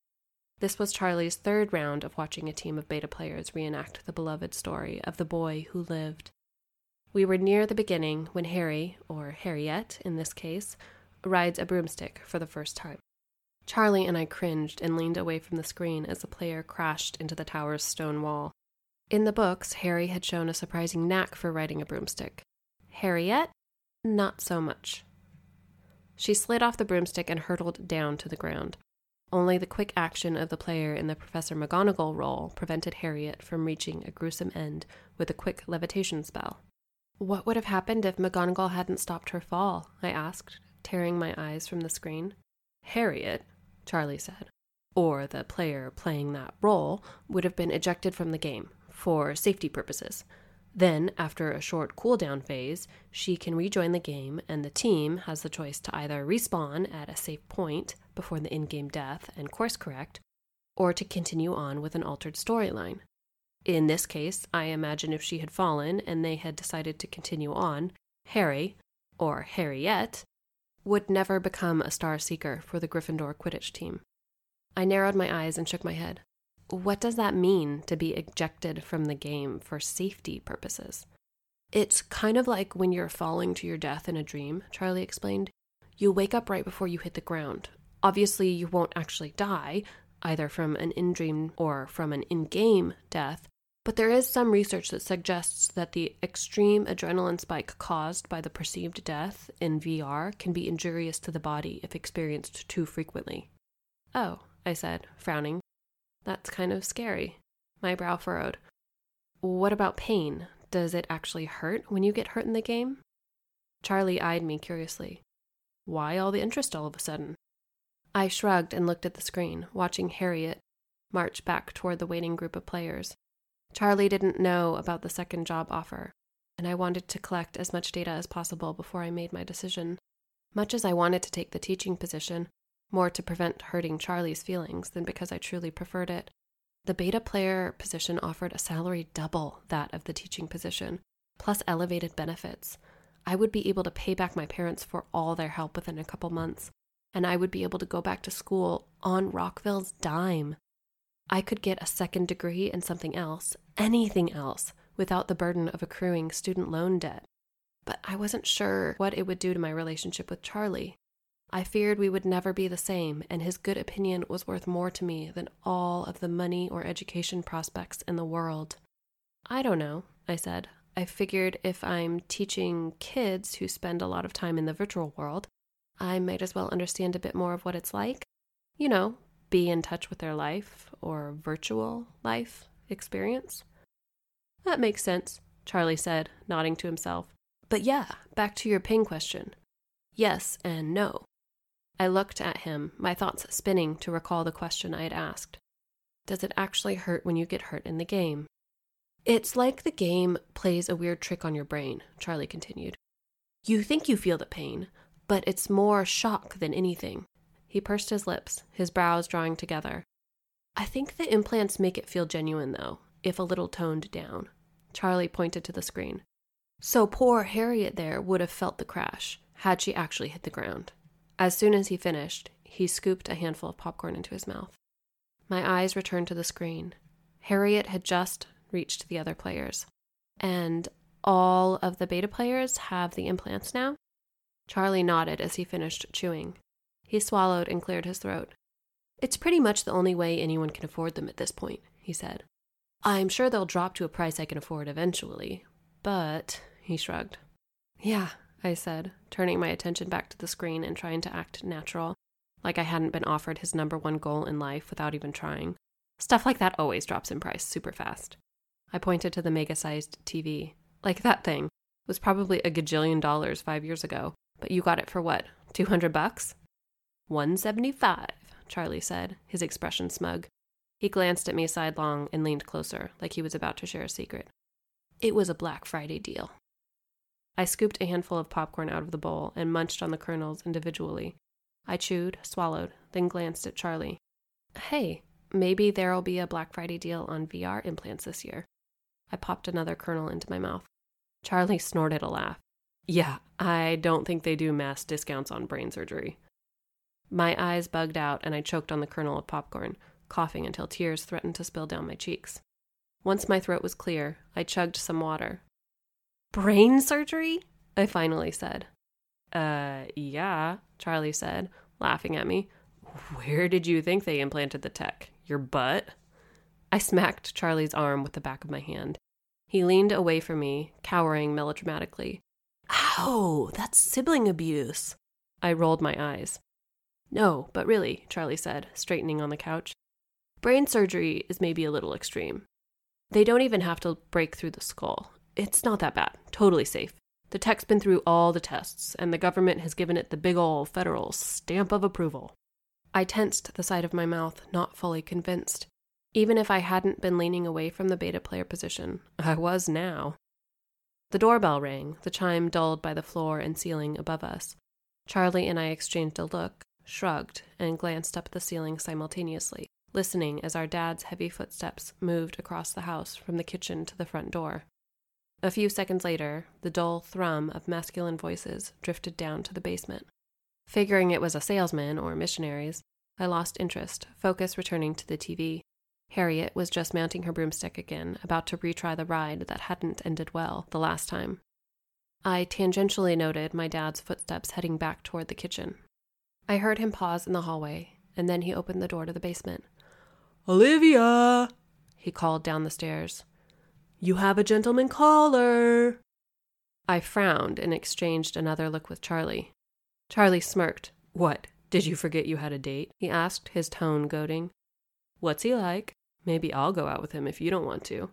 S2: This was Charlie's third round of watching a team of beta players reenact the beloved story of the boy who lived. We were near the beginning when Harry, or Harriet in this case, rides a broomstick for the first time. Charlie and I cringed and leaned away from the screen as the player crashed into the tower's stone wall. In the books, Harry had shown a surprising knack for riding a broomstick. Harriet? Not so much. She slid off the broomstick and hurtled down to the ground. Only the quick action of the player in the Professor McGonagall role prevented Harriet from reaching a gruesome end with a quick levitation spell. What would have happened if McGonagall hadn't stopped her fall? I asked, tearing my eyes from the screen. Harriet, Charlie said, or the player playing that role, would have been ejected from the game for safety purposes. Then, after a short cooldown phase, she can rejoin the game, and the team has the choice to either respawn at a safe point before the in game death and course correct, or to continue on with an altered storyline. In this case, I imagine if she had fallen and they had decided to continue on, Harry, or Harriet, would never become a star seeker for the Gryffindor Quidditch team. I narrowed my eyes and shook my head. What does that mean to be ejected from the game for safety purposes? It's kind of like when you're falling to your death in a dream, Charlie explained. You wake up right before you hit the ground. Obviously, you won't actually die, either from an in dream or from an in game death, but there is some research that suggests that the extreme adrenaline spike caused by the perceived death in VR can be injurious to the body if experienced too frequently. Oh, I said, frowning. That's kind of scary. My brow furrowed. What about pain? Does it actually hurt when you get hurt in the game? Charlie eyed me curiously. Why all the interest all of a sudden? I shrugged and looked at the screen, watching Harriet march back toward the waiting group of players. Charlie didn't know about the second job offer, and I wanted to collect as much data as possible before I made my decision. Much as I wanted to take the teaching position, more to prevent hurting Charlie's feelings than because I truly preferred it. The beta player position offered a salary double that of the teaching position, plus elevated benefits. I would be able to pay back my parents for all their help within a couple months, and I would be able to go back to school on Rockville's dime. I could get a second degree in something else, anything else, without the burden of accruing student loan debt. But I wasn't sure what it would do to my relationship with Charlie. I feared we would never be the same, and his good opinion was worth more to me than all of the money or education prospects in the world. I don't know, I said. I figured if I'm teaching kids who spend a lot of time in the virtual world, I might as well understand a bit more of what it's like. You know, be in touch with their life or virtual life experience. That makes sense, Charlie said, nodding to himself. But yeah, back to your pain question. Yes and no. I looked at him, my thoughts spinning to recall the question I had asked. Does it actually hurt when you get hurt in the game? It's like the game plays a weird trick on your brain, Charlie continued. You think you feel the pain, but it's more shock than anything. He pursed his lips, his brows drawing together. I think the implants make it feel genuine, though, if a little toned down. Charlie pointed to the screen. So poor Harriet there would have felt the crash, had she actually hit the ground. As soon as he finished, he scooped a handful of popcorn into his mouth. My eyes returned to the screen. Harriet had just reached the other players. And all of the beta players have the implants now? Charlie nodded as he finished chewing. He swallowed and cleared his throat. It's pretty much the only way anyone can afford them at this point, he said. I'm sure they'll drop to a price I can afford eventually, but, he shrugged. Yeah, I said, turning my attention back to the screen and trying to act natural, like I hadn't been offered his number one goal in life without even trying. Stuff like that always drops in price super fast. I pointed to the mega sized TV. Like that thing. It was probably a gajillion dollars five years ago, but you got it for what, 200 bucks? 175, Charlie said, his expression smug. He glanced at me sidelong and leaned closer, like he was about to share a secret. It was a Black Friday deal. I scooped a handful of popcorn out of the bowl and munched on the kernels individually. I chewed, swallowed, then glanced at Charlie. Hey, maybe there'll be a Black Friday deal on VR implants this year. I popped another kernel into my mouth. Charlie snorted a laugh. Yeah, I don't think they do mass discounts on brain surgery. My eyes bugged out and I choked on the kernel of popcorn, coughing until tears threatened to spill down my cheeks. Once my throat was clear, I chugged some water, Brain surgery? I finally said. Uh, yeah, Charlie said, laughing at me. Where did you think they implanted the tech? Your butt? I smacked Charlie's arm with the back of my hand. He leaned away from me, cowering melodramatically. Ow, that's sibling abuse. I rolled my eyes. No, but really, Charlie said, straightening on the couch. Brain surgery is maybe a little extreme. They don't even have to break through the skull. It's not that bad. Totally safe. The tech's been through all the tests, and the government has given it the big ol' federal stamp of approval. I tensed the side of my mouth, not fully convinced. Even if I hadn't been leaning away from the beta player position, I was now. The doorbell rang, the chime dulled by the floor and ceiling above us. Charlie and I exchanged a look, shrugged, and glanced up at the ceiling simultaneously, listening as our dad's heavy footsteps moved across the house from the kitchen to the front door. A few seconds later, the dull thrum of masculine voices drifted down to the basement. Figuring it was a salesman or missionaries, I lost interest, focus returning to the TV. Harriet was just mounting her broomstick again, about to retry the ride that hadn't ended well the last time. I tangentially noted my dad's footsteps heading back toward the kitchen. I heard him pause in the hallway, and then he opened the door to the basement.
S3: Olivia,
S2: he called down the stairs.
S3: You have a gentleman caller.
S2: I frowned and exchanged another look with Charlie. Charlie smirked.
S3: What? Did you forget you had a date?
S2: he asked, his tone goading.
S3: What's he like?
S2: Maybe I'll go out with him if you don't want to.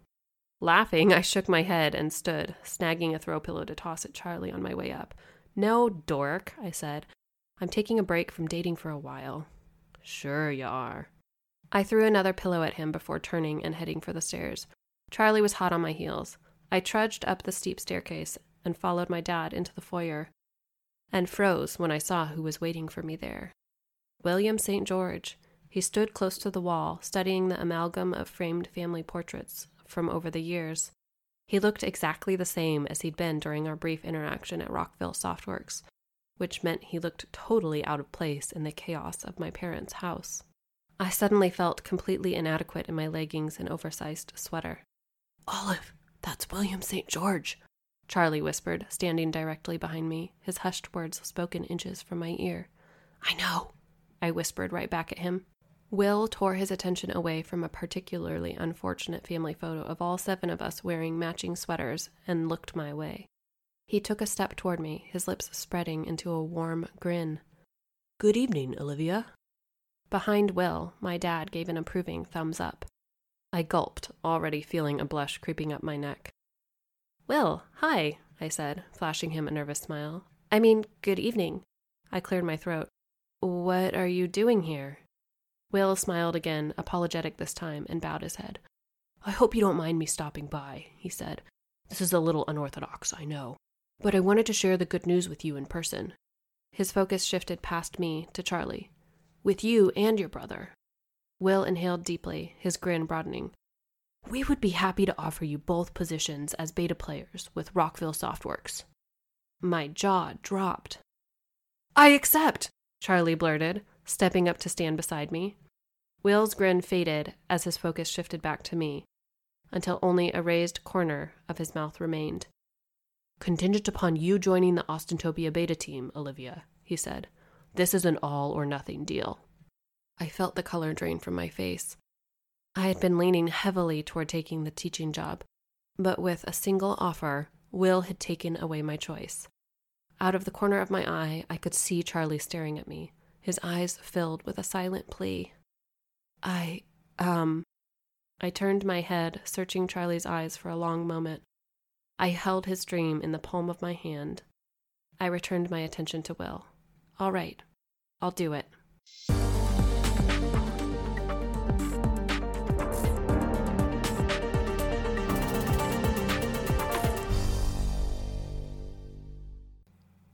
S2: Laughing, I shook my head and stood, snagging a throw pillow to toss at Charlie on my way up. No, dork, I said. I'm taking a break from dating for a while.
S3: Sure you are.
S2: I threw another pillow at him before turning and heading for the stairs. Charlie was hot on my heels. I trudged up the steep staircase and followed my dad into the foyer, and froze when I saw who was waiting for me there. William St. George. He stood close to the wall, studying the amalgam of framed family portraits from over the years. He looked exactly the same as he'd been during our brief interaction at Rockville Softworks, which meant he looked totally out of place in the chaos of my parents' house. I suddenly felt completely inadequate in my leggings and oversized sweater.
S3: Olive, that's William St. George,
S2: Charlie whispered, standing directly behind me, his hushed words spoken inches from my ear.
S3: I know,
S2: I whispered right back at him. Will tore his attention away from a particularly unfortunate family photo of all seven of us wearing matching sweaters and looked my way. He took a step toward me, his lips spreading into a warm grin.
S3: Good evening, Olivia.
S2: Behind Will, my dad gave an approving thumbs up. I gulped, already feeling a blush creeping up my neck. Will, hi, I said, flashing him a nervous smile. I mean, good evening. I cleared my throat. What are you doing here? Will smiled again, apologetic this time, and bowed his head.
S3: I hope you don't mind me stopping by, he said. This is a little unorthodox, I know, but I wanted to share the good news with you in person.
S2: His focus shifted past me to Charlie.
S3: With you and your brother.
S2: Will inhaled deeply, his grin broadening.
S3: We would be happy to offer you both positions as beta players with Rockville Softworks.
S2: My jaw dropped.
S3: I accept,
S2: Charlie blurted, stepping up to stand beside me. Will's grin faded as his focus shifted back to me, until only a raised corner of his mouth remained.
S3: Contingent upon you joining the Austentopia beta team, Olivia, he said. This is an all or nothing deal.
S2: I felt the color drain from my face. I had been leaning heavily toward taking the teaching job, but with a single offer, Will had taken away my choice. Out of the corner of my eye, I could see Charlie staring at me, his eyes filled with a silent plea. I, um. I turned my head, searching Charlie's eyes for a long moment. I held his dream in the palm of my hand. I returned my attention to Will. All right, I'll do it.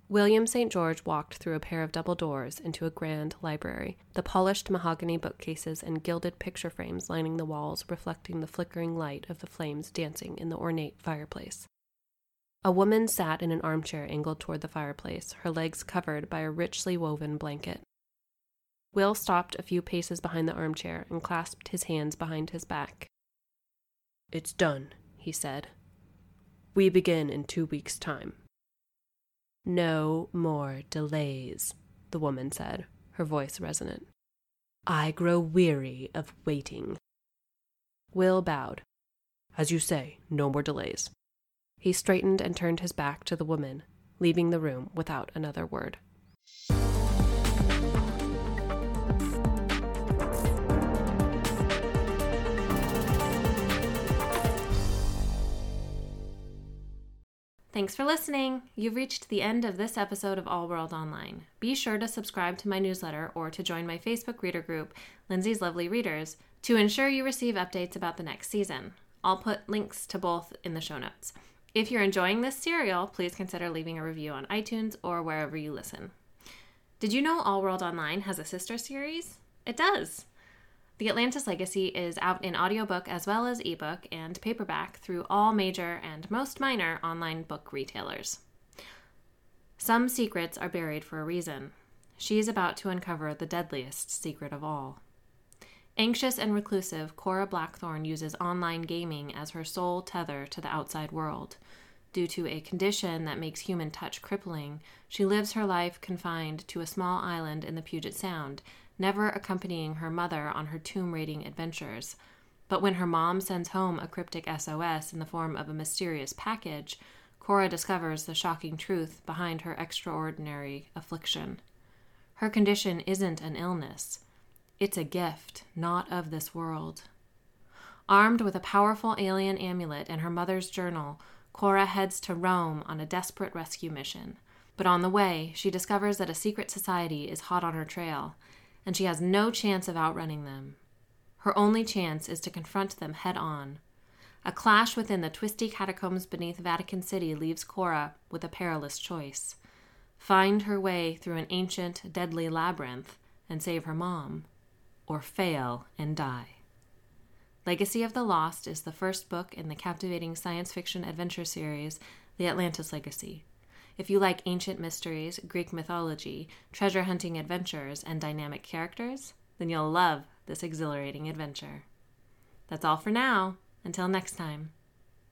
S2: William St. George walked through a pair of double doors into a grand library, the polished mahogany bookcases and gilded picture frames lining the walls reflecting the flickering light of the flames dancing in the ornate fireplace. A woman sat in an armchair angled toward the fireplace, her legs covered by a richly woven blanket. Will stopped a few paces behind the armchair and clasped his hands behind his back.
S3: It's done, he said. We begin in two weeks' time.
S2: No more delays, the woman said, her voice resonant.
S3: I grow weary of waiting.
S2: Will bowed.
S3: As you say, no more delays.
S2: He straightened and turned his back to the woman, leaving the room without another word.
S1: Thanks for listening. You've reached the end of this episode of All World Online. Be sure to subscribe to my newsletter or to join my Facebook reader group, Lindsey's Lovely Readers, to ensure you receive updates about the next season. I'll put links to both in the show notes. If you're enjoying this serial, please consider leaving a review on iTunes or wherever you listen. Did you know All World Online has a sister series? It does. The Atlantis Legacy is out in audiobook as well as ebook and paperback through all major and most minor online book retailers. Some secrets are buried for a reason. She is about to uncover the deadliest secret of all. Anxious and reclusive, Cora Blackthorne uses online gaming as her sole tether to the outside world. Due to a condition that makes human touch crippling, she lives her life confined to a small island in the Puget Sound never accompanying her mother on her tomb raiding adventures. But when her mom sends home a cryptic SOS in the form of a mysterious package, Cora discovers the shocking truth behind her extraordinary affliction. Her condition isn't an illness, it's a gift, not of this world. Armed with a powerful alien amulet and her mother's journal, Cora heads to Rome on a desperate rescue mission. But on the way, she discovers that a secret society is hot on her trail and she has no chance of outrunning them. Her only chance is to confront them head on. A clash within the twisty catacombs beneath Vatican City leaves Cora with a perilous choice find her way through an ancient, deadly labyrinth and save her mom, or fail and die. Legacy of the Lost is the first book in the captivating science fiction adventure series, The Atlantis Legacy. If you like ancient mysteries, Greek mythology, treasure hunting adventures, and dynamic characters, then you'll love this exhilarating adventure. That's all for now. Until next time.